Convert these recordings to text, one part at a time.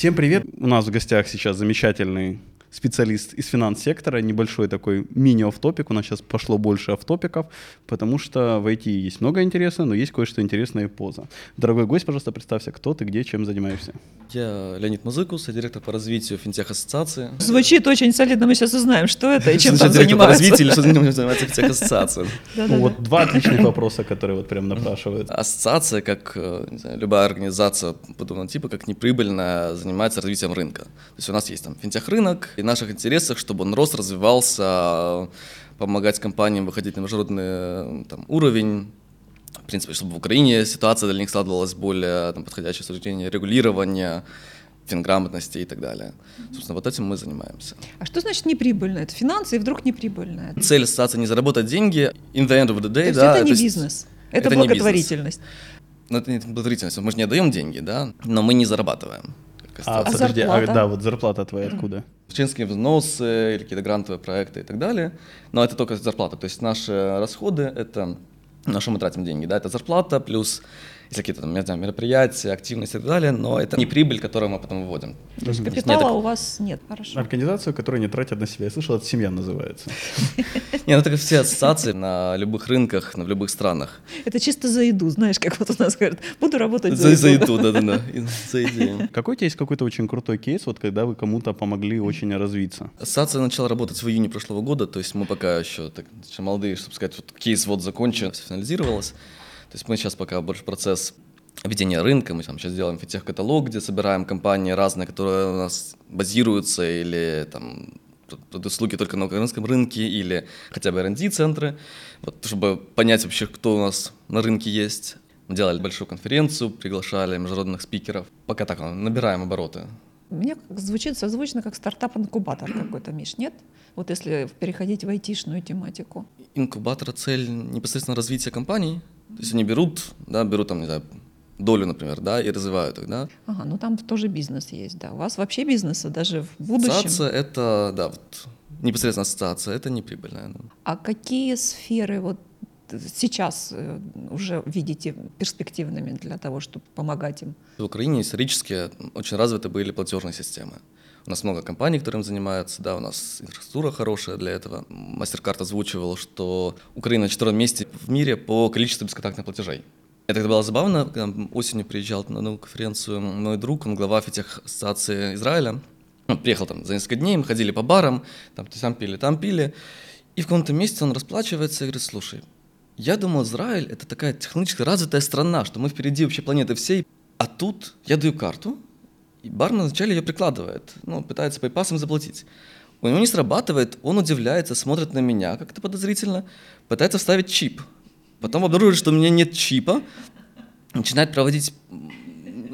Всем привет! У нас в гостях сейчас замечательный специалист из финанс-сектора, небольшой такой мини-офтопик. У нас сейчас пошло больше автопиков, потому что в IT есть много интересного, но есть кое-что интересное и поза. Дорогой гость, пожалуйста, представься, кто ты, где, чем занимаешься. Я Леонид Музыкус, я директор по развитию финтех-ассоциации. Звучит очень солидно, мы сейчас узнаем, что это и чем там директор по занимаются. развитию или что занимается финтех-ассоциацией? Ну, вот два отличных вопроса, которые вот прям напрашивают. Ассоциация, как э, любая организация подобного типа, как неприбыльная, занимается развитием рынка. То есть у нас есть там финтех-рынок, и наших интересах, чтобы он рос, развивался, помогать компаниям выходить на международный э, там, уровень, в принципе, чтобы в Украине ситуация для них складывалась более там, подходящая с точки зрения регулирования, финграмотности и так далее. Собственно, вот этим мы занимаемся. А что значит неприбыльно? Это финансы и вдруг неприбыльно. То Цель ассоциации не заработать деньги, in the end of the day, есть да. это не то есть- бизнес, это, это не благотворительность. Ну, это не благотворительность, мы же не отдаем деньги, да, но мы не зарабатываем. А, ассоциация. подожди, а, да, вот зарплата твоя откуда? членские взносы или какие-то грантовые проекты и так далее. Но это только зарплата. То есть наши расходы — это на что мы тратим деньги, да, это зарплата плюс если какие-то там, я не знаю, мероприятия, активности и так далее, но это не прибыль, которую мы потом выводим. То есть Нет, капитала так- у вас нет, хорошо. Организацию, которая не тратит на себя. Я слышал, это семья называется. Не, ну так все ассоциации на любых рынках, на в любых странах. Это чисто за еду, знаешь, как вот у нас говорят, буду работать За, за, за еду. еду, да-да-да, за идею. Какой у тебя есть какой-то очень крутой кейс, вот когда вы кому-то помогли очень развиться? Ассоциация начала работать в июне прошлого года, то есть мы пока еще, так, еще молодые, чтобы сказать, вот кейс вот закончен, все финализировалось. То есть мы сейчас пока больше процесс ведения рынка, мы там сейчас делаем фитех-каталог, где собираем компании разные, которые у нас базируются или там услуги только на украинском рынке или хотя бы R&D-центры, вот, чтобы понять вообще, кто у нас на рынке есть. Мы делали большую конференцию, приглашали международных спикеров. Пока так, набираем обороты. Мне звучит созвучно как стартап-инкубатор какой-то, Миш, нет? Вот если переходить в айтишную тематику. инкубатора цель непосредственно развития компаний. То есть они берут, да, берут там, не знаю, долю, например, да, и развивают их, да. Ага, ну там тоже бизнес есть, да. У вас вообще бизнеса даже в будущем. Ассоциация — это, да, вот, непосредственно ассоциация, это неприбыльная. да. А какие сферы вот сейчас э, уже видите перспективными для того, чтобы помогать им? В Украине исторически очень развиты были платежные системы. У нас много компаний, которым занимаются, да, у нас инфраструктура хорошая для этого. MasterCard озвучивал, что Украина на четвертом месте в мире по количеству бесконтактных платежей. Это было забавно, когда осенью приезжал на одну конференцию мой друг, он глава фитех ассоциации Израиля. Он приехал там за несколько дней, мы ходили по барам, там там пили, там пили. И в каком-то месте он расплачивается и говорит, слушай, я думал, Израиль — это такая технологически развитая страна, что мы впереди вообще планеты всей. А тут я даю карту, и бармен вначале ее прикладывает, ну, пытается пайпасом заплатить. У него не срабатывает, он удивляется, смотрит на меня как-то подозрительно, пытается вставить чип. Потом обнаруживает, что у меня нет чипа, начинает проводить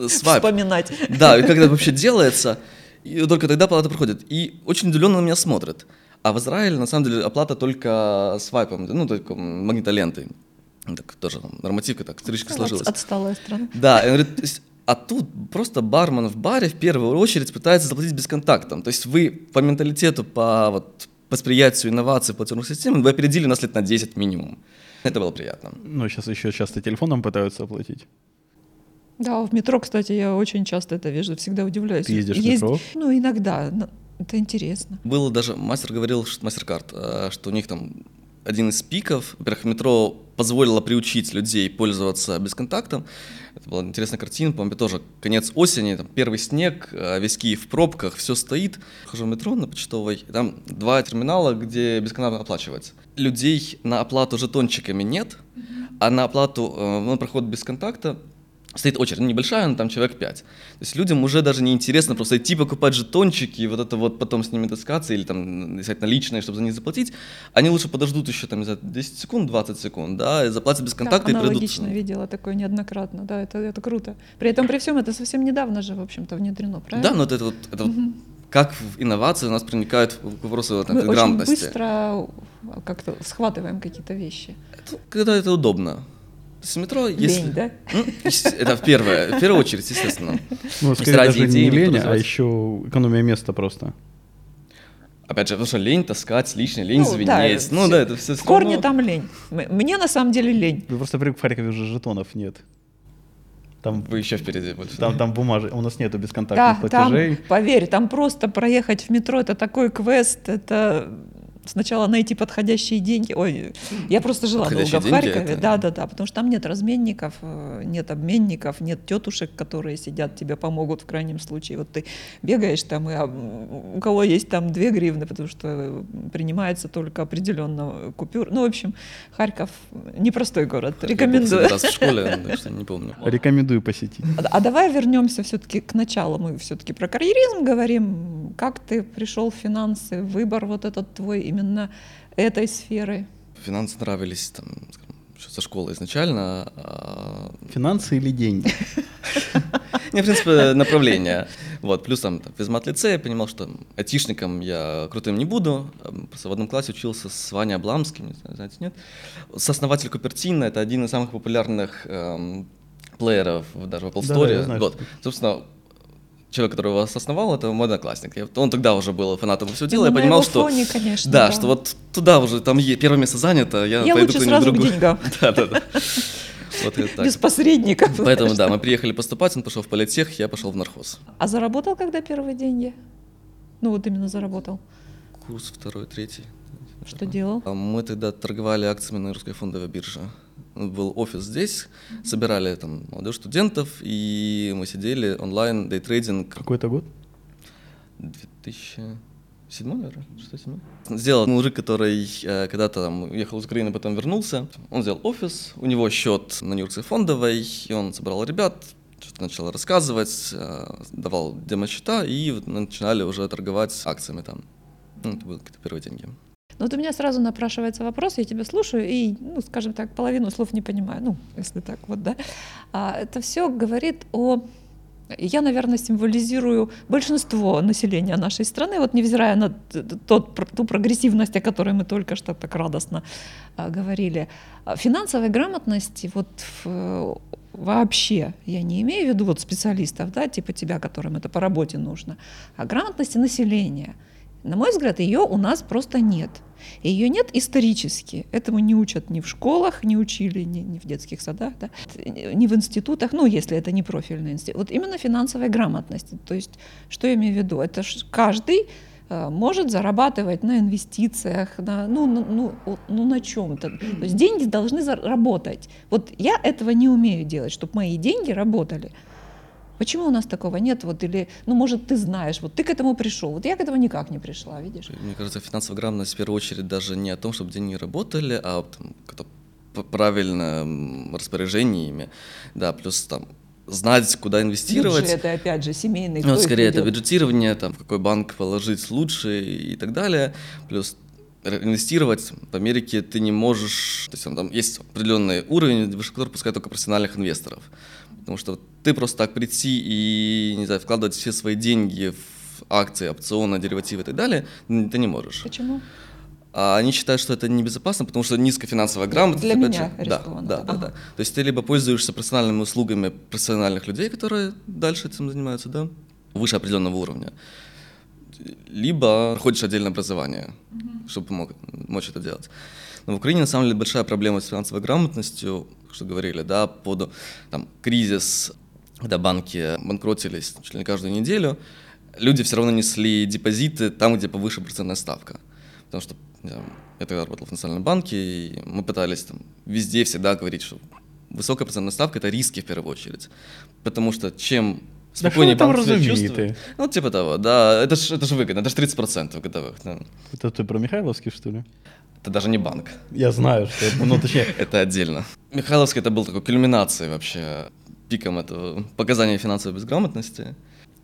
свайп. Вспоминать. Да, и как это вообще делается, и только тогда оплата проходит. И очень удивленно на меня смотрит. А в Израиле, на самом деле, оплата только свайпом, ну, только магнитолентой. Так тоже там, нормативка так, стричка Ну, сложилась. от- Отсталая страна. Да, и он говорит, а тут просто бармен в баре в первую очередь пытается заплатить бесконтактом. То есть вы по менталитету, по вот, восприятию инноваций платежных систем, вы опередили нас лет на 10 минимум. Это было приятно. Ну, сейчас еще часто телефоном пытаются оплатить. Да, в метро, кстати, я очень часто это вижу, всегда удивляюсь. Ты ездишь в Есть- метро? Ну, иногда. но Это интересно. Было даже, мастер говорил, что, мастер-карт, э, что у них там один из пиков, во-первых, метро позволило приучить людей пользоваться бесконтактом. Это была интересная картина, по-моему, тоже конец осени, там первый снег, э, весь Киев в пробках, все стоит. Хожу в метро на почтовой, там два терминала, где бесконтактно оплачивается. Людей на оплату жетончиками нет, а на оплату, ну, проход без контакта стоит очередь, ну, небольшая, но там человек 5. То есть людям уже даже не интересно просто идти покупать жетончики, и вот это вот потом с ними таскаться или там искать наличные, чтобы за них заплатить. Они лучше подождут еще там, не знаю, 10 секунд, 20 секунд, да, и заплатят без контакта да, и придут. аналогично видела такое неоднократно. Да, это, это круто. При этом, при всем, это совсем недавно же, в общем-то, внедрено, правильно? Да, но вот это вот, это вот как в инновации у нас проникают вопросы там, Мы очень грамотности. быстро как-то схватываем какие-то вещи. Это- когда это удобно. Есть метро, если... Лень, да? Ну, это в первое, в первую очередь, естественно. Ну, Если скорее даже идеи не лень, а еще экономия места просто. Опять же, потому что лень таскать лишнее, лень Ну, да, звенеть. Ну да, это все В корне там лень. Мне на самом деле лень. Вы просто привык в Харькове уже жетонов нет. Там, Вы еще впереди больше. там, там бумажи. У нас нету бесконтактных Да, там, платежей. поверь, там просто проехать в метро это такой квест, это сначала найти подходящие деньги. Ой, я просто жила долго в Харькове. это- Да, да, да, потому что там нет разменников, э, нет обменников, нет тетушек, которые сидят, тебе помогут в крайнем случае. Вот ты бегаешь там, и а, у кого есть там две гривны, потому что э, принимается только определенно купюр. Ну, в общем, Харьков непростой город. Я был Рекомендую. раз в школе, так что не помню. Рекомендую посетить. А а давай вернемся все-таки к началу. Мы все-таки про карьеризм говорим. Как ты пришел в финансы, выбор вот этот твой именно этой сферы? Финансы нравились там, со школы изначально. а Финансы или деньги? Не, в принципе, направление. Вот, плюс там, там физмат лицей, я понимал, что айтишником я крутым не буду. Просто в одном классе учился с Ваней Обламским, не знаю, знаете, нет? Сооснователь Купертина, это один из самых популярных эм, плееров даже в Apple Store. я знаю, вот, собственно, человек, который его основал, это мой одноклассник. Я- Он тогда уже был фанатом всего дела, Ну, я понимал, что... фоне, конечно, да, да. что вот туда уже, там е- первое место занято, я, Я пойду лучше сразу к другую. деньгам. Да, да, да. Вот это так. Без посредников. Поэтому, да, мы приехали поступать, он пошел в политех, я пошел в нархоз. А заработал когда первые деньги? Ну вот именно заработал. Курс второй, третий. Что делал? А Мы тогда торговали акциями на русской фондовой бирже. Был офис здесь, собирали там молодежь студентов, и мы сидели онлайн, дейтрейдинг. Какой это год? 2007, наверное? 6-7? Сделал мужик, который э, когда-то там уехал из Украины, потом вернулся. Он сделал офис, у него счет на Нью-Йоркской фондовой, и он собрал ребят, что-то начал рассказывать, э, давал демо-счета, и начинали уже торговать акциями там. Ну, это были какие-то первые деньги. Вот у меня сразу напрашивается вопрос, я тебя слушаю и, ну, скажем так, половину слов не понимаю, ну, если так вот, да. А это все говорит о... Я, наверное, символизирую большинство населения нашей страны, вот невзирая на тот, ту прогрессивность, о которой мы только что так радостно а, говорили. А Финансовой грамотности вот в- вообще, я не имею в виду вот специалистов, да, типа тебя, которым это по работе нужно, а грамотности населения – на мой взгляд, ее у нас просто нет. Ее нет исторически. Этому не учат ни в школах, не учили, ни, ни в детских садах, да, ни в институтах, ну, если это не профильный институт. Вот именно финансовой грамотности. То есть, что я имею в виду? Это каждый э, может зарабатывать на инвестициях, на, ну, ну, ну, ну, на чем-то. То есть деньги должны заработать. Вот я этого не умею делать, чтобы мои деньги работали. Почему у нас такого нет? Вот или, ну, может, ты знаешь, вот ты к этому пришел, вот я к этому никак не пришла, видишь? Мне кажется, финансовая грамотность в первую очередь даже не о том, чтобы деньги работали, а там, как-то п- правильном распоряжении ими. Да, плюс там знать, куда инвестировать. Бюджеты, опять же, семейные. Ну, скорее это бюджетирование, там, в какой банк положить лучше и так далее. Плюс инвестировать в Америке ты не можешь, то есть там, там есть определенный уровень, выше которого пускают только профессиональных инвесторов. Потому что ты просто так прийти и, не знаю, вкладывать все свои деньги в акции, опционы, деривативы и так далее, ты не можешь. Почему? А они считают, что это небезопасно, потому что низкая финансовая грамотность. Для меня же, да, рискованно. да, да, да. То есть ты либо пользуешься профессиональными услугами профессиональных людей, которые дальше этим занимаются, да, выше определенного уровня, либо проходишь отдельное образование, чтобы мог, мочь это делать. Но в Украине на самом деле большая проблема с финансовой грамотностью, что говорили, да, под там, кризис, когда банки банкротились чуть ли не каждую неделю, люди все равно несли депозиты там, где повыше процентная ставка. Потому что знаю, я тогда работал в национальном банке, и мы пытались там везде всегда говорить, что высокая процентная ставка – это риски в первую очередь. Потому что чем Да спокойнее там банк себя чувствует... Ну, типа того, да, это же это ж выгодно, это же 30% годовых. да. Это ты про Михайловский, что ли? Это даже не банк, Я знаю, что это, ну, точнее, это отдельно. Михайловский это был такой кульминацией вообще, пиком этого показания финансовой безграмотности.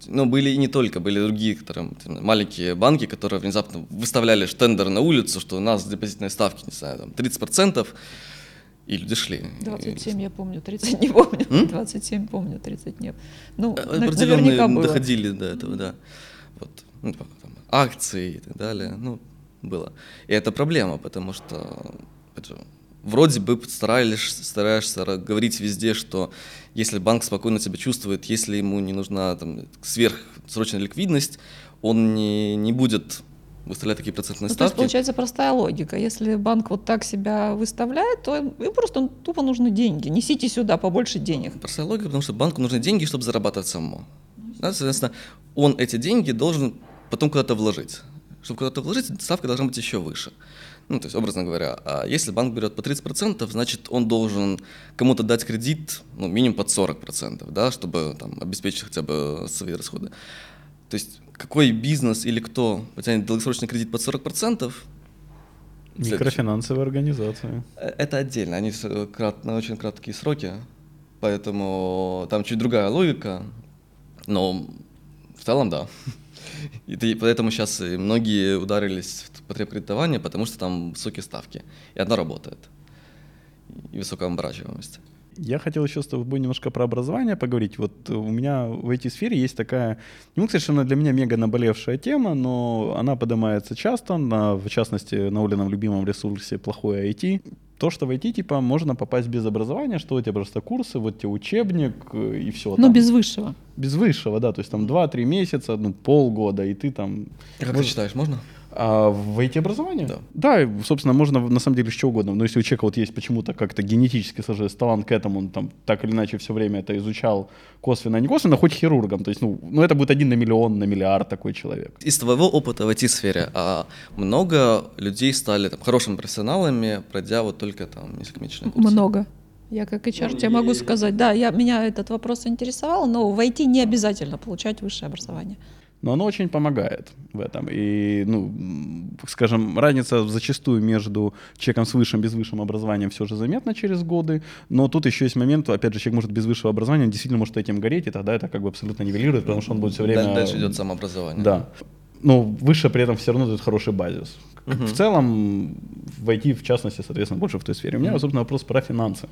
Но были и не только, были другие, которые, маленькие банки, которые внезапно выставляли штендер на улицу, что у нас депозитные ставки, не знаю, там 30%, и люди шли. 27 я помню, 30 не помню. М? 27 помню, 30 нет. Ну, Э, на- Определенные наверняка было. доходили до этого, да. Вот, ну, там, акции и так далее, ну, было. И это проблема, потому что вроде бы стараешься, стараешься ра- говорить везде, что если банк спокойно себя чувствует, если ему не нужна там, сверхсрочная ликвидность, он не, не будет выставлять такие процентные Ну, то ставки. есть получается простая логика. Если банк вот так себя выставляет, то им просто тупо нужны деньги. Несите сюда побольше денег. Простая логика, потому что банку нужны деньги, чтобы зарабатывать самому. Да, соответственно, он эти деньги должен потом куда-то вложить. Чтобы куда-то вложить, ставка должна быть еще выше. Ну, то есть, образно говоря, а если банк берет по 30%, значит, он должен кому-то дать кредит, ну, минимум под 40%, да, чтобы там, обеспечить хотя бы свои расходы. То есть, какой бизнес или кто потянет долгосрочный кредит под 40%, Микрофинансовые организации. Э, Это отдельно, они крат- на очень краткие сроки, поэтому там чуть другая логика, но в целом да. И поэтому сейчас и многие ударились в потребкредитование, потому что там высокие ставки, и оно работает, и высокая оборачиваемость. Я хотел еще с тобой немножко про образование поговорить. Вот у меня в IT-сфере есть такая, не могу сказать, для меня мега наболевшая тема, но она поднимается часто, на, в частности, на Олином любимом ресурсе «Плохое IT». То, что в IT, типа, можно попасть без образования, что у тебя просто курсы, вот тебе учебник э, и все. Но без высшего. без высшего, да, то есть там 2-3 месяца, ну, полгода, и ты там... Как ты Может- считаешь, можно? А в IT-образование? Да. Да, собственно, можно на самом деле что угодно. Но если у человека вот есть почему-то как-то генетически сложился талант к этому, он там так или иначе все время это изучал косвенно, не косвенно, хоть хирургом. То есть, ну, ну это будет один на миллион, на миллиард такой человек. Из твоего опыта в IT-сфере, а много людей стали там, хорошими профессионалами, пройдя вот только там несколько месячных курсов? Много. Я как HR тебе могу сказать, да, я, меня этот вопрос интересовал, но в IT не обязательно получать высшее образование. Но оно очень помогает в этом. И, ну, скажем, разница зачастую между человеком с высшим и без высшим образованием все же заметна через годы. Но тут еще есть момент, опять же, человек может без высшего образования, он действительно может этим гореть, и тогда это как бы абсолютно нивелирует, потому что он будет все время... Даль- Дальше идет самообразование. Да. Но выше при этом все равно дает хороший базис. Мгм. В целом, в IT, в частности, соответственно, больше в той сфере. У меня, собственно, вопрос про финансы.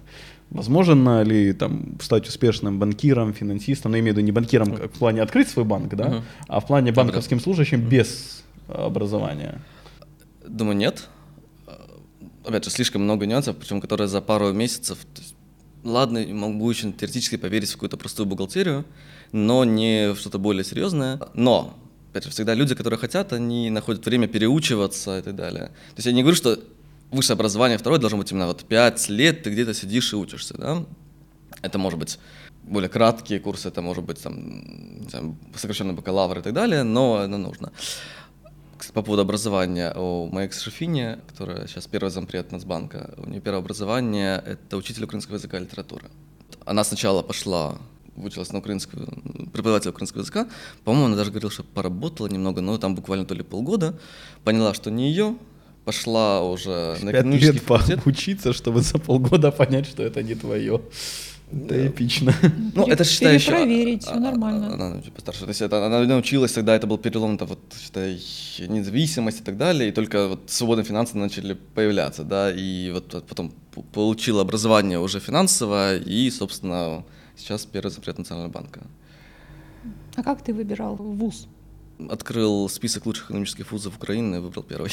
Возможно ли там стать успешным банкиром, финансистом, ну, я имею в виду не банкиром как в плане открыть свой банк, да, Мгм. а в плане банковским служащим без образования? Думаю, нет. Опять же, слишком много нюансов, причем которые за пару месяцев. есть, ладно, могу еще теоретически поверить в какую-то простую бухгалтерию, но не в что-то более серьезное. Но, опять же, всегда люди, которые хотят, они находят время переучиваться и так далее. То есть я не говорю, что высшее образование второе должно быть именно вот 5 лет, ты где-то сидишь и учишься, да? Это может быть более краткие курсы, это может быть там, знаю, сокращенный бакалавр и так далее, но это нужно. По поводу образования, у моей экс-шефини, которая сейчас первый зампред Нацбанка, у нее первое образование – это учитель украинского языка и литературы. Она сначала пошла, выучилась на украинскую, преподавателя украинского языка, по-моему, она даже говорила, что поработала немного, но там буквально то ли полгода, поняла, что не ее, пошла уже на Пять экономический лет факультет. поучиться, чтобы за полгода понять, что это не твое. Это эпично. Ну, это считай еще... перепроверить, а- всё а- нормально. Она чуть постарше. То есть это, она научилась, тогда это был перелом, это вот, считай, независимость и так далее, и только вот свободные финансы начали появляться, да, и вот потом получила образование уже финансовое, и, собственно, сейчас первый запрет Национального банка. А как ты выбирал вуз? Открыл список лучших экономических вузов Украины и выбрал первый.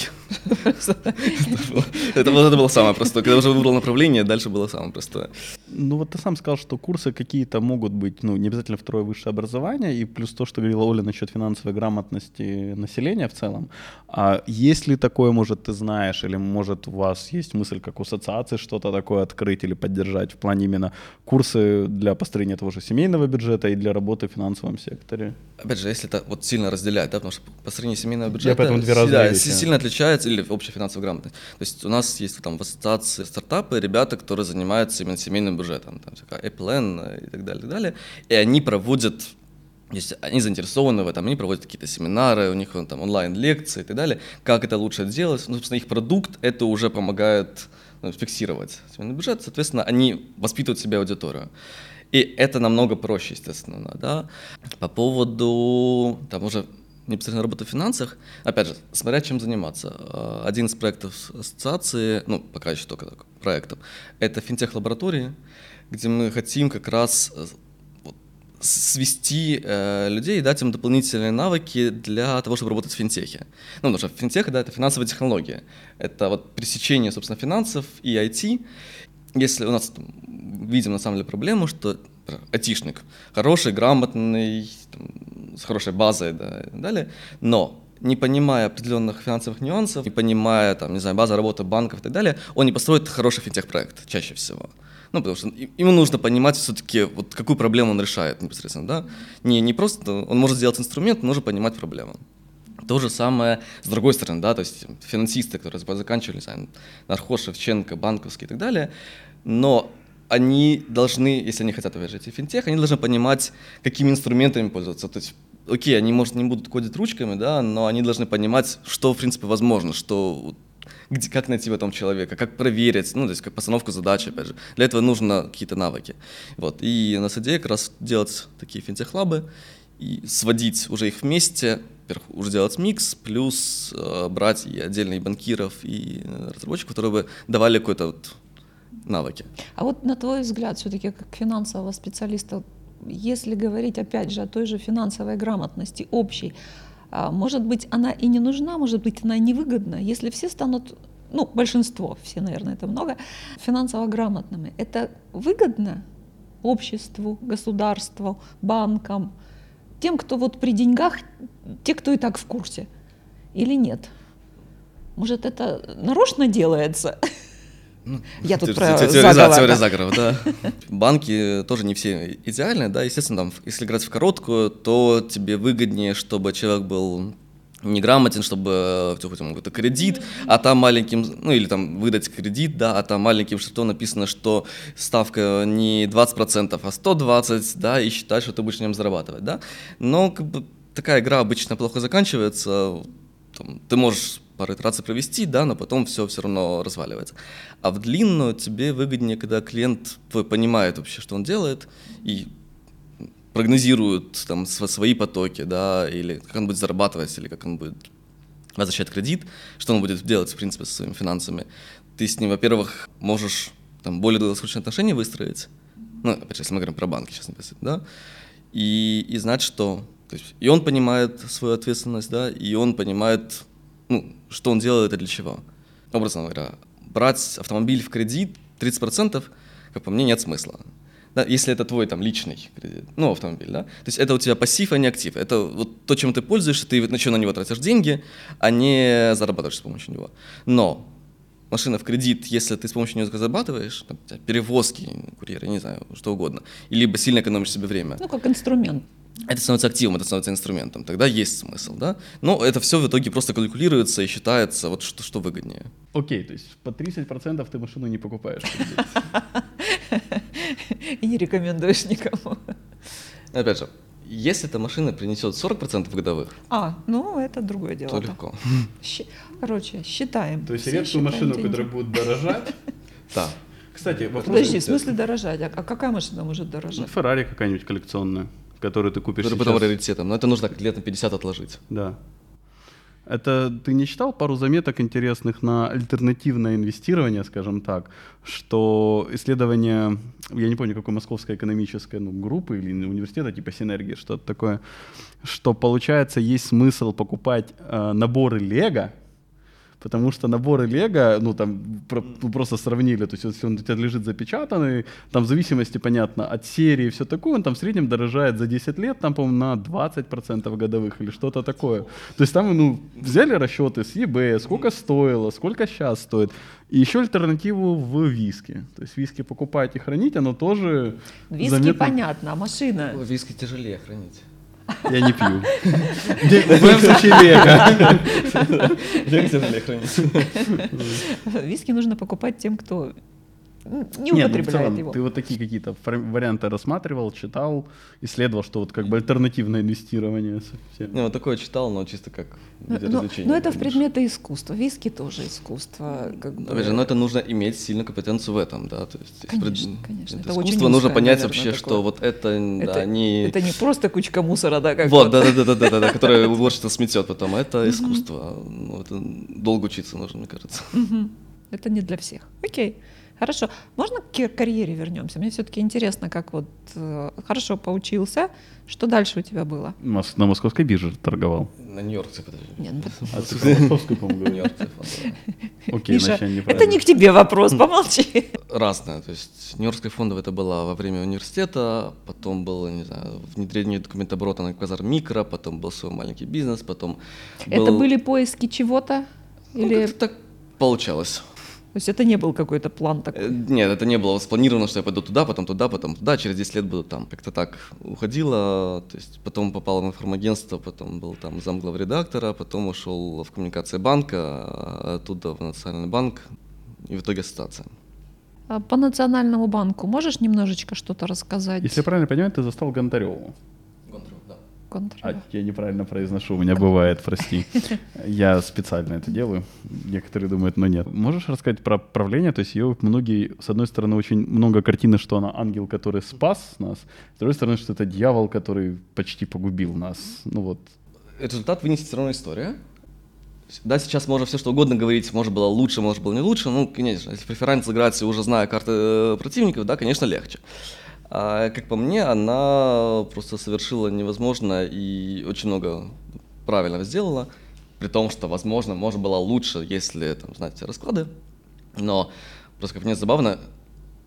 Это было- самое простое. Когда уже выбрал направление, дальше было самое простое. Ну вот ты сам сказал, что курсы какие-то могут быть, ну не обязательно второе высшее образование, и плюс то, что говорила Оля насчет финансовой грамотности населения в целом. А есть ли такое, может, ты знаешь, или может у вас есть мысль, как у ассоциации что-то такое открыть или поддержать в плане именно курсы для построения того же семейного бюджета и для работы в финансовом секторе? Опять же, если это вот сильно разделять, да, потому что по сравнению семейного бюджета поэтому две разные да, вещи. си- сильно отличается, или общая финансовая грамотность. То есть у нас есть там в ассоциации стартапы, ребята, которые занимаются именно семейным бюджетом, там всякая Apple и так далее, и так далее, и они проводят если они заинтересованы в этом, они проводят какие-то семинары, у них вон там онлайн-лекции и так далее, как это лучше делать. Ну, собственно, их продукт это уже помогает ну, фиксировать семейный бюджет, соответственно, они воспитывают себе аудиторию. И это намного проще, естественно, да. По поводу, там уже непосредственно работы в финансах, опять же, смотря чем заниматься. Э, Один из проектов ассоциации, ну, пока еще только так, проектов, это финтех-лаборатории, где мы хотим как раз э, вот свести э, людей и дать им дополнительные навыки для того, чтобы работать в финтехе. Ну, потому что финтех, да, это финансовая технология. Это вот пересечение, собственно, финансов и IT. Если у нас там, видим на самом деле проблему, что айтишник хороший, грамотный, там, с хорошей базой да, и далее, но не понимая определенных финансовых нюансов, не понимая, там, не знаю, база работы банков и так далее, он не построит хороший финтех-проект чаще всего. Ну, потому что ему нужно понимать все-таки, вот какую проблему он решает непосредственно, да. Не, не просто, он может сделать инструмент, но нужно понимать проблему. То же самое с другой стороны, да, то есть финансисты, которые заканчивали, знаю, Нархош, Шевченко, банковские и так далее, но они должны, если они хотят, идти в финтех, они должны понимать, какими инструментами пользоваться. То есть, окей, они, может, не будут кодить ручками, да, но они должны понимать, что, в принципе, возможно, что где, как найти в этом человека, как проверить, ну, то есть как постановку задачи, опять же. Для этого нужно какие-то навыки. Вот. И на идея как раз делать такие финтех-лабы и сводить уже их вместе, уже делать микс, плюс э, брать и отдельные банкиров, и э, разработчиков, которые бы давали какой-то вот навыки. А вот на твой взгляд, все-таки как финансового специалиста, если говорить опять же о той же финансовой грамотности общей, а, может быть, она и не нужна, может быть, она и невыгодна, если все станут, ну, большинство, все, наверное, это много, финансово грамотными. Это выгодно обществу, государству, банкам, тем, кто вот при деньгах, те, кто и так в курсе, или нет? Может, это нарочно делается? Ну, Я тут про теория, заговор. Теория заговоров, да. Банки тоже не все идеальны, да, естественно, там, если играть в короткую, то тебе выгоднее, чтобы человек был неграмотен, чтобы тебя какой-то кредит, а там маленьким, ну или там выдать кредит, да, а там маленьким шрифтом написано, что ставка не 20%, а 120, да, и считать, что ты будешь на нем зарабатывать, да. Но как бы такая игра обычно плохо заканчивается, там, ты можешь пару итераций провести, да, но потом все все равно разваливается. А в длинную тебе выгоднее, когда клиент понимает вообще, что он делает, и прогнозирует там свои потоки, да, или как он будет зарабатывать, или как он будет возвращать кредит, что он будет делать, в принципе, со своими финансами. Ты с ним, во-первых, можешь там более долгосрочные отношения выстроить, ну, опять же, если мы говорим про банки сейчас, да, и, и знать, что то есть, и он понимает свою ответственность, да, и он понимает, ну, что он делает и для чего. Образно говоря, брать автомобиль в кредит 30%, как по мне, нет смысла. Да, если это твой там личный кредит, ну, автомобиль, да, то есть это у тебя пассив, а не актив. Это вот то, чем ты пользуешься, ты на что на него тратишь деньги, а не зарабатываешь с помощью него. Но машина в кредит, если ты с помощью нее зарабатываешь, там, перевозки, курьеры, не знаю, что угодно, и либо сильно экономишь себе время. Ну, как инструмент это становится активом, это становится инструментом, тогда есть смысл, да? Но это все в итоге просто калькулируется и считается, вот что, что выгоднее. Окей, то есть по 30% ты машину не покупаешь. И не рекомендуешь никому. Опять же, если эта машина принесет 40% годовых, а, ну это другое дело. То легко. Короче, считаем. То есть редкую машину, которая будет дорожать. Да. Кстати, вопрос. Подожди, в смысле дорожать? А какая машина может дорожать? Феррари какая-нибудь коллекционная который ты купишь Который сейчас. потом раритетом, но это нужно лет на 50 отложить. Да. Это ты не читал пару заметок интересных на альтернативное инвестирование, скажем так, что исследование, я не помню, какой московской экономической ну, группы или университета, типа Синергии, что-то такое, что получается есть смысл покупать э, наборы Лего, потому что наборы Лего, ну там про, ну, просто сравнили, то есть если он у тебя лежит запечатанный, там в зависимости, понятно, от серии и все такое, он там в среднем дорожает за 10 лет, там, по-моему, на 20% годовых или что-то такое. То есть там, ну, взяли расчеты с eBay, сколько стоило, сколько сейчас стоит, и еще альтернативу в виски. То есть виски покупать и хранить, оно тоже Виски заметно... понятно, а машина? Виски тяжелее хранить. Я не пью. В моем случае лего. Виски нужно покупать тем, кто не Нет, употребляет ну, в целом, его. Ты вот такие какие-то варианты рассматривал, читал, исследовал, что вот как бы альтернативное инвестирование. Совсем. Ну, вот такое читал, но чисто как но, но, но это в предметы искусства. Виски тоже искусство. Как бы... Опять же, но это нужно иметь сильную компетенцию в этом, да. То есть, конечно, пред... конечно. Это, это искусство нужно понять наверное, вообще, такое. что вот это, это да, не... Это не просто кучка мусора, да, как вот. да, да, да, да, да, да, которая уборщица сметет потом. Это искусство. Ну, это долго учиться нужно, мне кажется. Это не для всех. Окей. Хорошо. Можно к карьере вернемся? Мне все-таки интересно, как вот э, хорошо поучился. Что дальше у тебя было? На московской бирже торговал. На Нью-Йоркце, подожди. Нет, ну, а ты на московской, по-моему, Нью-Йоркце. Окей, Миша, это не к тебе вопрос, помолчи. разное. То есть Нью-Йоркская фондовая это было во время университета, потом было, не знаю, внедрение документооборота на Квазар Микро, потом был свой маленький бизнес, потом Это был- были поиски чего-то? Ну, Или... как-то так получалось. То есть это не был какой-то план такой? Э, Нет, это не было спланировано, что я пойду туда, потом туда, потом туда, через 10 лет буду там. Как-то так уходило, то есть потом попал в информагентство, потом был там замглавредактора, потом ушел в коммуникации банка, а оттуда в Национальный банк, и в итоге ассоциация. А По Национальному банку можешь немножечко что-то рассказать? Если я правильно понимаю, ты застал Гонтареву. Контр- А, я неправильно произношу, у меня бывает, прости. Я специально это делаю. Некоторые думают, но нет. Можешь рассказать про правление? То есть ее многие, с одной стороны, очень много картины, что она ангел, который спас нас, с другой стороны, что это дьявол, который почти погубил нас. Ну вот, Результат вынесет все равно история. Да, сейчас можно все что угодно говорить, может было лучше, может было не лучше. Ну, конечно, если преференс играть, уже зная карты э, противников, да, конечно, легче. А, как по мне, она просто совершила невозможное и очень много правильно сделала, при том, что, возможно, может было лучше, если там, знать все расклады. Но просто как мне забавно,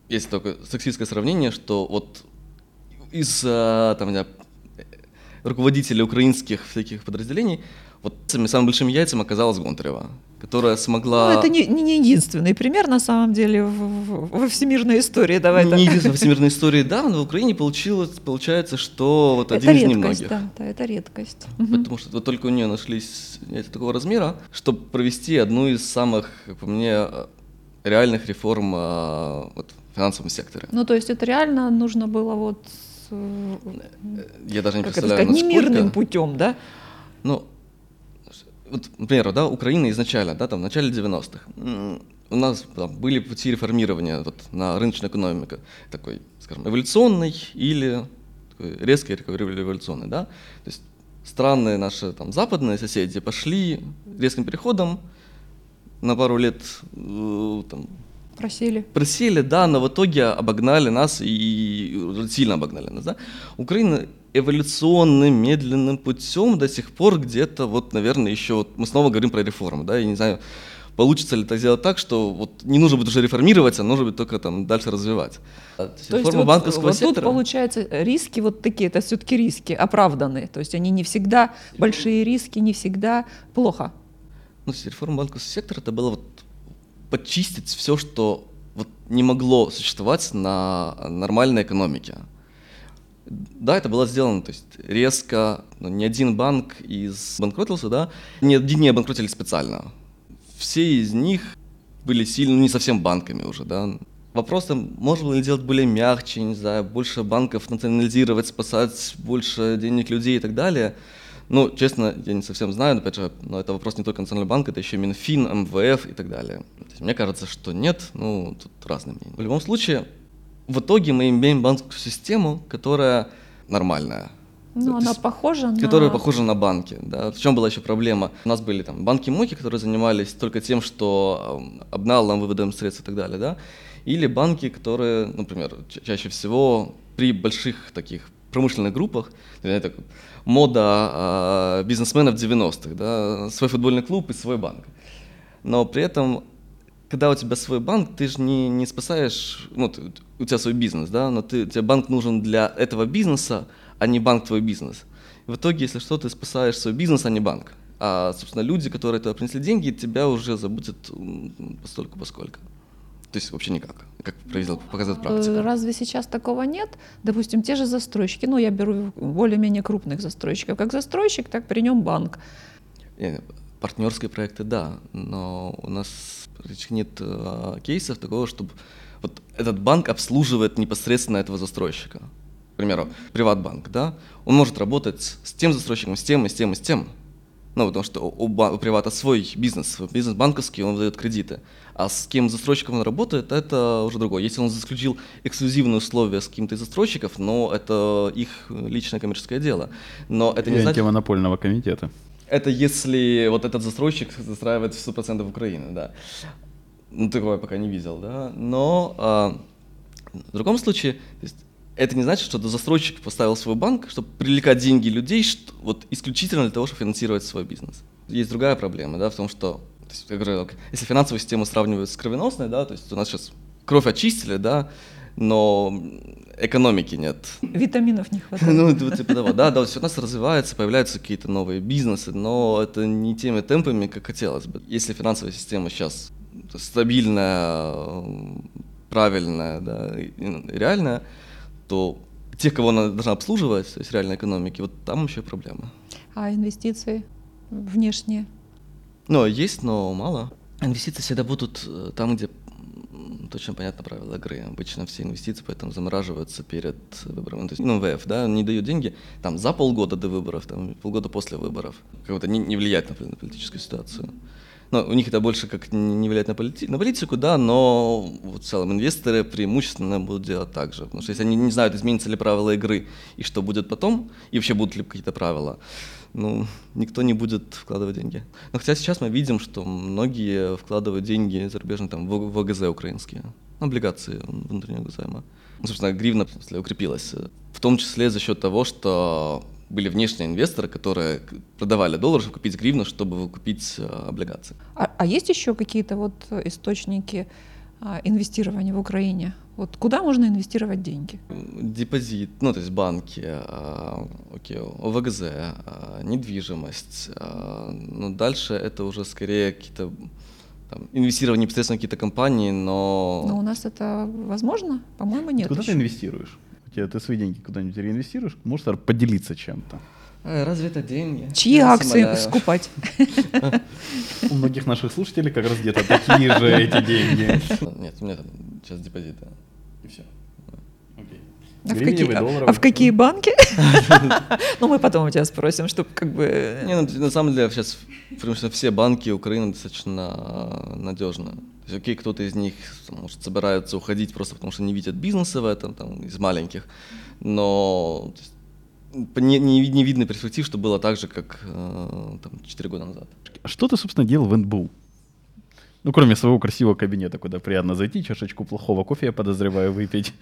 есть такое сексистское сравнение, что вот из э, там, не руководителей украинских всяких подразделений, вот самыми большими яйцами оказалась Гонтарева, которая смогла... Ну, это не, не единственный пример, на самом деле, в- в- во всемирной истории. Давай не так. единственная всемирной истории, да, но в Украине получилось, получается, что вот Это один из редкость, немногих. да, да, это редкость. Потому что вот только у нее нашлись яйца такого размера, чтобы провести одну из самых, по мне, реальных реформ э, вот, в финансовом секторе. Ну, то есть это реально нужно было вот, э, Я даже не как это представляю, сказать, не мирным путем, да? Ну, вот, например, да, Украина изначально, да, там, в начале 90-х, м, у нас там, были пути реформирования вот, на рыночную экономику, такой, скажем, эволюционный или такой резкий революционный, да, то есть страны наши там западные соседи пошли резким переходом на пару лет э, там, Просили. просели, да, но в итоге обогнали нас и сильно обогнали нас, да. Украина эволюционным, медленным путем до сих пор где-то, вот, наверное, еще, вот мы снова говорим про реформы, да, я не знаю, получится ли так сделать так, что вот не нужно будет уже реформировать, а нужно будет только там дальше развивать. А, то То есть Реформа вот, банковского вот тут сектора. получается риски вот такие, это все-таки риски оправданные, то есть они не всегда большие риски, не всегда плохо. Ну, реформа банковского сектора это было вот почистить все, что вот не могло существовать на нормальной экономике. Да, это было сделано, то есть резко, но ни один банк из банкротился, да, ни один не обанкротили специально. Все из них были сильно, ну, не совсем банками уже, да. Вопрос там, можно было делать более мягче, не знаю, больше банков национализировать, спасать больше денег людей и так далее. Ну, честно, я не совсем знаю, опять же, но это вопрос не только Национального банка, это еще Минфин, МВФ и так далее. Мне кажется, что нет, ну, тут разные мнения. В любом случае, в итоге мы имеем банковскую систему, которая нормальная. Ну, То она есть похожа на... Которая похожа на банки. Да. В чем была еще проблема? У нас были там банки-моки, которые занимались только тем, что эм, обналом, выводом средств и так далее, да. Или банки, которые, например, ча- чаще всего при больших таких промышленных группах, так, мода а, бизнесменов 90-х, да, свой футбольный клуб и свой банк. Но при этом, когда у тебя свой банк, ты же не, не спасаешь, ну, ты- у тебя свой бизнес, да, но ты, тебе банк нужен для этого бизнеса, а не банк твой бизнес. В итоге, если что, ты спасаешь свой бизнес, а не банк. А, собственно, люди, которые туда принесли деньги, тебя уже забудут постольку поскольку. То есть вообще никак, как показывает Э, практика. Разве сейчас такого нет? Допустим, те же застройщики, ну, я беру более-менее крупных застройщиков. Как застройщик, так при нем банк. Не, Партнерские проекты, да, но у нас нет э, кейсов такого, чтобы вот этот банк обслуживает непосредственно этого застройщика. К примеру, приватбанк, да, он может работать с тем застройщиком, с тем, и с тем, и с тем. Ну, потому что у, у привата свой бизнес, бизнес банковский, он выдает кредиты. А с кем застройщиком он работает, это уже другое. Если он заключил эксклюзивные условия с кем-то из застройщиков, но это их личное коммерческое дело. Но это не значит... антимонопольного комитета. Это если вот этот застройщик застраивает в 100% Украины, да. Ну, такого я пока не видел, да. Но а, в другом случае, то есть, это не значит, что застройщик поставил свой банк, чтобы привлекать деньги людей, что, вот исключительно для того, чтобы финансировать свой бизнес. Есть другая проблема, да, в том, что, то есть, я говорю, если финансовую систему сравнивают с кровеносной, да, то есть у нас сейчас кровь очистили, да, но экономики нет. Витаминов не хватает. Ну, это вот типа того. Да, да, все у нас развивается, появляются какие-то новые бизнесы, но это не теми темпами, как хотелось бы. Если финансовая система сейчас стабильная, правильная, да, реальная, то тех, кого она должна обслуживать, то есть реальной экономики, вот там еще проблема. А инвестиции внешние? Ну, есть, но мало. Инвестиции всегда будут э, там, где точно понятно правила игры. Обычно все инвестиции поэтому замораживаются перед выбором. То есть, ну, ВФ, да, не дают деньги там за полгода до выборов, там полгода после выборов. Как-то не, не влияет на, на политическую ситуацию. Но у них это больше как не влияет на, полити на политику, да, но в целом инвесторы преимущественно будут делать так же. Потому что если они не знают, изменятся ли правила игры и что будет потом, и вообще будут ли какие-то правила, ну, никто не будет вкладывать деньги. Но хотя сейчас мы видим, что многие вкладывают деньги зарубежные там, в ВГЗ украинские, облигации внутреннего займа. Ну, собственно, гривна смысле, укрепилась, в том числе за счет того, что были внешние инвесторы, которые продавали доллары, чтобы купить гривну, чтобы купить э, облигации. А, а есть еще какие-то вот источники инвестирования в Украине? Вот куда можно инвестировать деньги? Депозит, ну то есть банки, а, окей, ОВГЗ, а, недвижимость. А, ну дальше это уже скорее какие-то там, инвестирование непосредственно в какие-то компании, но... Но у нас это возможно? По-моему, нет. Куда еще. ты инвестируешь? У тебя ты свои деньги куда-нибудь реинвестируешь? Можешь поделиться чем-то? А, разве это деньги? Чьи Я акции умоляю. скупать? У многих наших слушателей как раз где-то такие же эти деньги. Нет, у меня там сейчас депозиты и все. А в, какие, а, а в какие банки? ну, мы потом у тебя спросим, чтобы как бы... Не, ну, на самом деле сейчас потому что все банки Украины достаточно надежны. То есть, окей, кто-то из них, может, собирается уходить просто потому, что не видят бизнеса в этом, там, из маленьких, но есть, не, не, не видно перспектив, что было так же, как э, там, 4 года назад. Что ты, собственно, делал в НБУ? Ну, кроме своего красивого кабинета, куда приятно зайти, чашечку плохого кофе, я подозреваю, выпить.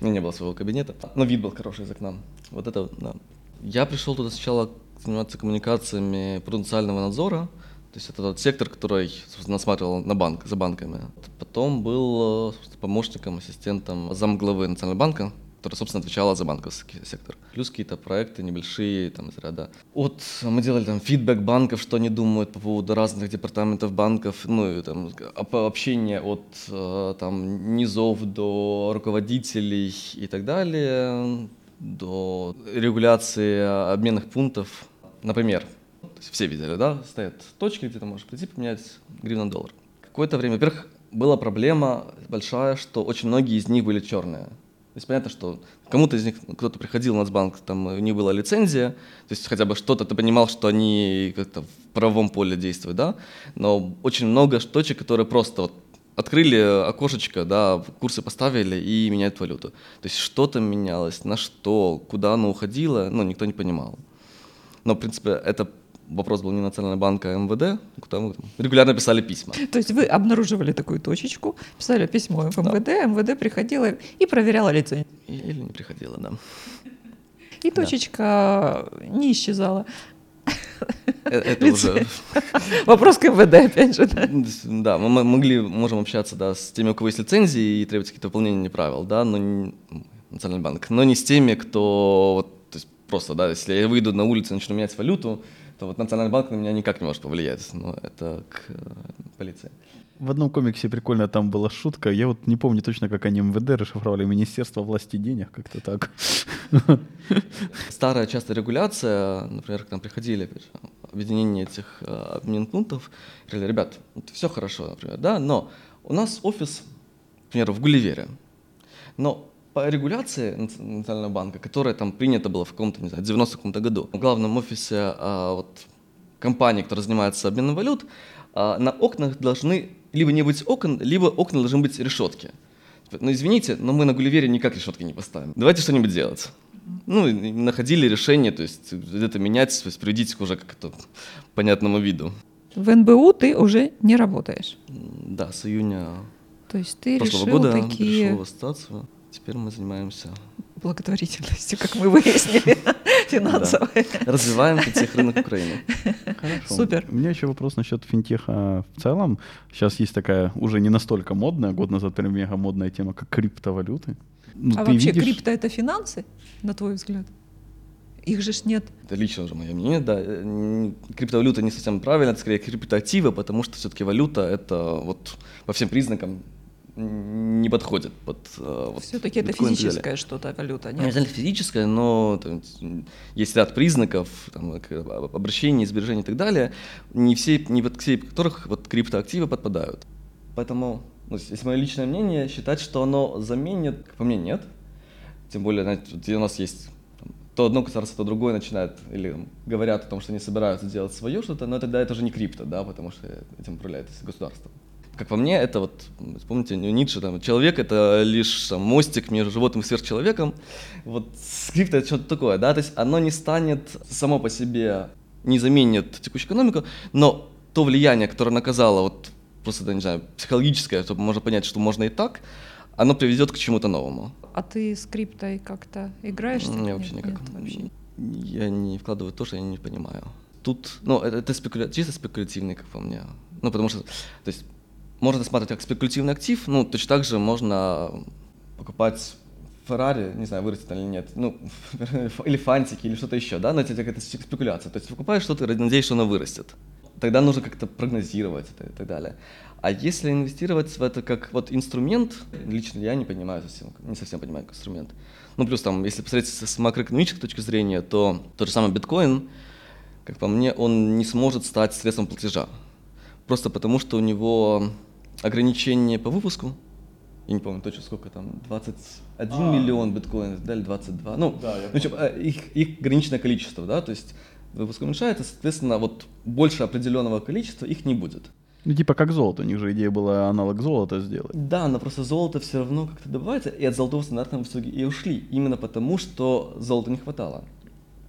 У меня не было своего кабинета, но вид был хороший из окна. Вот это, да. Я пришел туда сначала заниматься коммуникациями потенциального надзора, то есть это тот сектор, который, насматривал на банк, за банками. Потом был помощником, ассистентом замглавы Национального банка, которая, собственно, отвечала за банковский сектор. Плюс какие-то проекты небольшие, там, из ряда. Вот мы делали там фидбэк банков, что они думают по поводу разных департаментов банков, ну, и там, общение от э, там, низов до руководителей и так далее, до регуляции обменных пунктов. Например, все видели, да, стоят точки, где ты можешь прийти поменять гривну на доллар. Какое-то время, во-первых, была проблема большая, что очень многие из них были черные. То есть понятно, что кому-то из них, кто-то приходил в Нацбанк, там них была лицензия, то есть хотя бы что-то ты понимал, что они как-то в правовом поле действуют, да, но очень много точек, которые просто вот открыли окошечко, да, курсы поставили и меняют валюту. То есть что-то менялось, на что, куда оно уходило, ну, никто не понимал. Но, в принципе, это вопрос был не Национального банка, а МВД, куда мы регулярно писали письма. То есть вы обнаруживали такую точечку, писали письмо в МВД, да. МВД приходила и проверяла лицензию. Или не приходила, да. И точечка да. не исчезала. Э, это уже... Вопрос к МВД, опять же, да? Да, мы могли, можем общаться, да, с теми, у кого есть лицензии и требуется какие-то выполнения правил, да, но не, Национальный банк, но не с теми, кто, вот, то есть просто, да, если я выйду на улицу и начну менять валюту, то вот Национальный банк на меня никак не может повлиять. Но это к э, полиции. В одном комиксе прикольно там была шутка. Я вот не помню точно, как они МВД расшифровали. Министерство власти денег, как-то так. Старая часто регуляция, например, к нам приходили объединение этих э, обмен пунктов, говорили, ребят, вот все хорошо, например, да, но у нас офис, например, в Гулливере, но по регуляции Национального банка, которая там принята была в каком-то, не знаю, 90 каком-то году, в главном офисе а, вот, компании, которая занимается обменом валют, а, на окнах должны либо не быть окон, либо окна должны быть решетки. Ну, извините, но мы на Гулливере никак решетки не поставим. Давайте что-нибудь делать. Ну, находили решение, то есть где-то менять, то есть приведите к уже как-то понятному виду. В НБУ ты уже не работаешь? Да, с июня то есть ты прошлого решил года такие... решил остаться. Теперь мы занимаемся благотворительностью, как мы выяснили, финансовой. Развиваем финтех-рынок Украины. Хорошо. Супер. У меня еще вопрос насчет финтеха в целом. Сейчас есть такая уже не настолько модная, год назад прям мега модная тема, как криптовалюты. Ну, А вообще видишь- крипто это финансы, на твой взгляд? Их же ж нет. Это лично уже мое мнение, да. Э, Криптовалюта не совсем правильно, это скорее криптоактивы, потому что все-таки валюта это вот по всем признакам не подходит под э, вот Все-таки это физическая что-то, валюта, Не нет? обязательно физическое, но там, есть ряд признаков, там, к- об- обращений, сбережений и так далее, не все, не под все которых вот криптоактивы подпадают. Поэтому, ну, если мое личное мнение, считать, что оно заменит, по мне, нет. Тем более, знаете, у нас есть там, то одно государство, то другое начинает или там, говорят о том, что они собираются делать свое что-то, но тогда это уже не крипто, да, потому что этим управляет государство. Как по мне, это вот, помните, у Ницше, там, человек — это лишь там, мостик между животным и сверхчеловеком. Вот с крипто это что-то такое, да, то есть оно не станет само по себе, не заменит текущую экономику, но то влияние, которое наказало вот просто, да, не знаю, психологическое, чтобы можно понять, что можно и так, оно приведет к чему-то новому. А ты с криптой как-то играешь? Не, вообще никак. Нет, вообще. Я не вкладываю то, что я не понимаю. Тут, ну, это, это спекуля- чисто спекулятивный, как по мне. Ну, потому что, то есть, можно рассматривать как спекулятивный актив, ну, точно так же можно покупать Феррари, не знаю, вырастет или нет, ну, или фантики, или что-то еще, да, но это какая-то спекуляция. То есть покупаешь что-то, надеешься, что оно вырастет. Тогда нужно как-то прогнозировать это и так далее. А если инвестировать в это как вот инструмент, лично я не понимаю совсем, не совсем понимаю как инструмент. Ну, плюс там, если посмотреть с макроэкономической точки зрения, то тот же самый биткоин, как по мне, он не сможет стать средством платежа. Просто потому, что у него ограничение по выпуску. Я не помню точно сколько там, 21 А. миллион биткоинов, да, или 22. Ну, Да, я в общем, э, их, их ограниченное количество, да, то есть выпуск уменьшается, соответственно, вот больше определенного количества их не будет. Ну, типа как золото. У них же идея была аналог золота сделать. Да, но просто золото все равно как-то добывается, и от золотого стандарта в итоге и ушли, именно потому, что золота не хватало.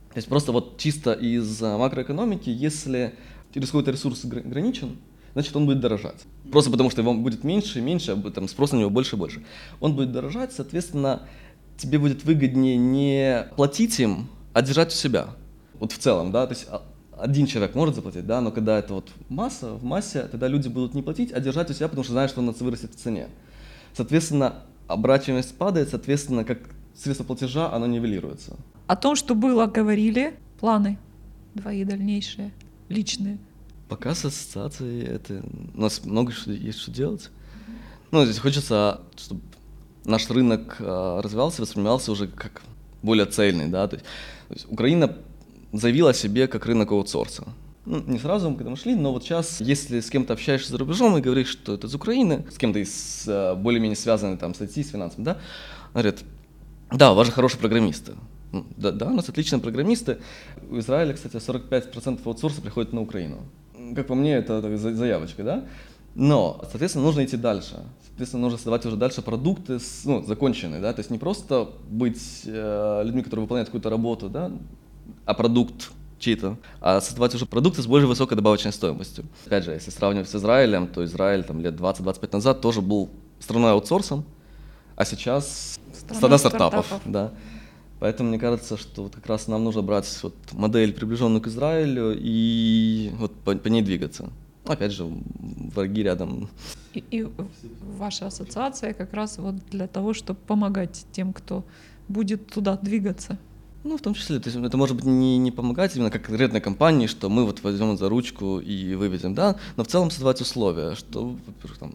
То есть просто вот чисто из а, макроэкономики, если какой-то ресурс огр- ограничен, значит он будет дорожать. Просто потому, что его будет меньше и меньше, а там спрос на него больше и больше. Он будет дорожать, соответственно, тебе будет выгоднее не платить им, а держать у себя. Вот в целом, да, то есть а, один человек может заплатить, да, но когда это вот масса, в массе, тогда люди будут не платить, а держать у себя, потому что знают, что он вырастет в цене. Соответственно, оборачиваемость падает, соответственно, как средство платежа, оно нивелируется. О том, что было, говорили, планы твои дальнейшие, личные. Пока с ассоциацией это... У нас много что, есть что делать. Ну, здесь хочется, чтобы наш рынок а, развивался, воспринимался уже как более цельный, да, то есть, то есть Украина заявила о себе как рынок аутсорса. Ну, не сразу мы к этому шли, но вот сейчас, если с кем-то общаешься за рубежом и говоришь, что это из Украины, с кем-то из а, более-менее связанной там статьи с финансами, да, говорят, да, у вас же хорошие программисты. Ну, Да, да, у нас отличные программисты. У Израиля, кстати, 45% аутсорса приходит на Украину. Как по мне, это заявочка, да? Но, соответственно, нужно идти дальше. Соответственно, нужно создавать уже дальше продукты, ну, законченные, да, то есть не просто быть э, людьми, которые выполняют какую-то работу, да, а продукт чей-то, а создавать уже продукты с более высокой добавочной стоимостью. Опять же, если сравнивать с Израилем, то Израиль там лет 20-25 назад тоже был страной аутсорсом, а сейчас Страна страна стартапов, стартапов. да. Поэтому мне кажется, что вот как раз нам нужно брать вот модель, приближенную к Израилю, и вот по, по ней двигаться. Опять же, враги рядом. И, и ваша ассоциация как раз вот для того, чтобы помогать тем, кто будет туда двигаться. Ну, в том числе, то есть это может быть не, не помогать именно как конкретной компании, что мы вот возьмем за ручку и выведем, да, но в целом создавать условия, что, во-первых, там,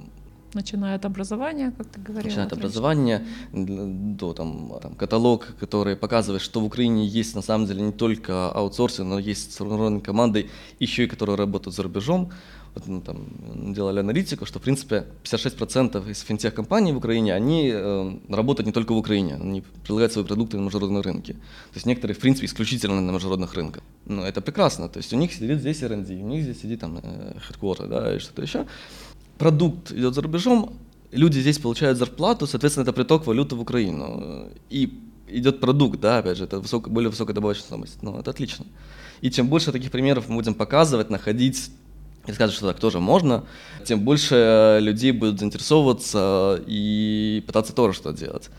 Начиная от образования, как ты говорил. начиная от образования до там, там, каталог, который показывает, что в Украине есть на самом деле не только аутсорсинг, но есть сформированные команды, еще и которые работают за рубежом. Вот, ну, там, делали аналитику, что в принципе 56% из финтех-компаний в Украине, они э, работают не только в Украине, они предлагают свои продукты на международные рынки. То есть некоторые, в принципе, исключительно на международных рынках. Ну, это прекрасно. То есть у них сидит здесь R&D, у них здесь сидит там э, headquarter, да, и что-то еще продукт идет за рубежом, люди здесь получают зарплату, соответственно, это приток валюты в Украину. И идет продукт, да, опять же, это высоко, более высокая добавочная стоимость. Ну, это отлично. И чем больше таких примеров мы будем показывать, находить, и сказать, что так тоже можно, тем больше людей будут заинтересовываться и пытаться тоже что-то делать.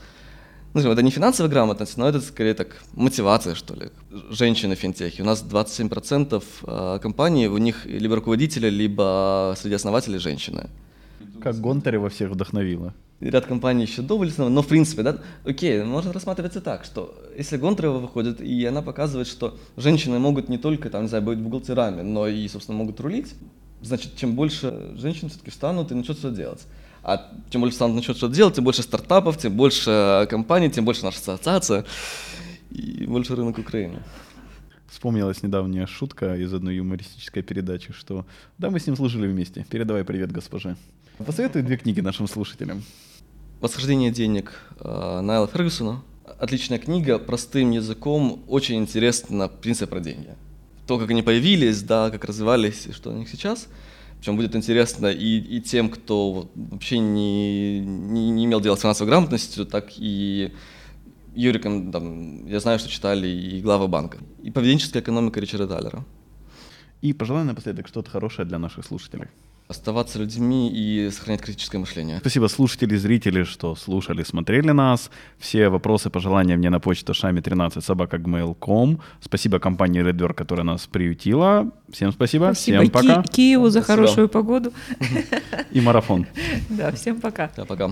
Ну, это не финансовая грамотность, но это скорее так мотивация, что ли. Женщины в финтехе. У нас 27% а, компаний, у них либо руководители, либо среди основателей женщины. Как Гонтарева всех вдохновила. Ряд компаний еще довольно, но в принципе, да, окей, можно рассматривать и так, что если Гонтарева выходит, и она показывает, что женщины могут не только, там, не знаю, быть бухгалтерами, но и, собственно, могут рулить, значит, чем больше женщин все-таки встанут и начнут что-то делать. А чем больше станут начнут что-то делать, тем больше стартапов, тем больше компаний, тем больше наша ассоциация и больше рынок Украины. Вспомнилась недавняя шутка из одной юмористической передачи, что да, мы с ним служили вместе. Передавай привет госпоже. Посоветуй две книги нашим слушателям. «Восхождение денег» э, Найла Фергюсона. Отличная книга, простым языком, очень интересно принцип про деньги. То, как они появились, да, как развивались и что у них сейчас – причем будет интересно и, и тем, кто вообще не, не, не имел дела с финансовой грамотностью, так и Юриком, там, я знаю, что читали и глава банка. И поведенческая экономика Ричарда Таллера. И пожелай напоследок что-то хорошее для наших слушателей оставаться людьми и сохранять критическое мышление. Спасибо слушатели, зрители, что слушали, смотрели нас. Все вопросы, пожелания мне на почту шами13 собака.gmail.com. Спасибо компании Redware, которая нас приютила. Всем спасибо. Спасибо всем пока. Ки- Киеву за спасибо. хорошую погоду. И марафон. Да, всем пока. Да, пока.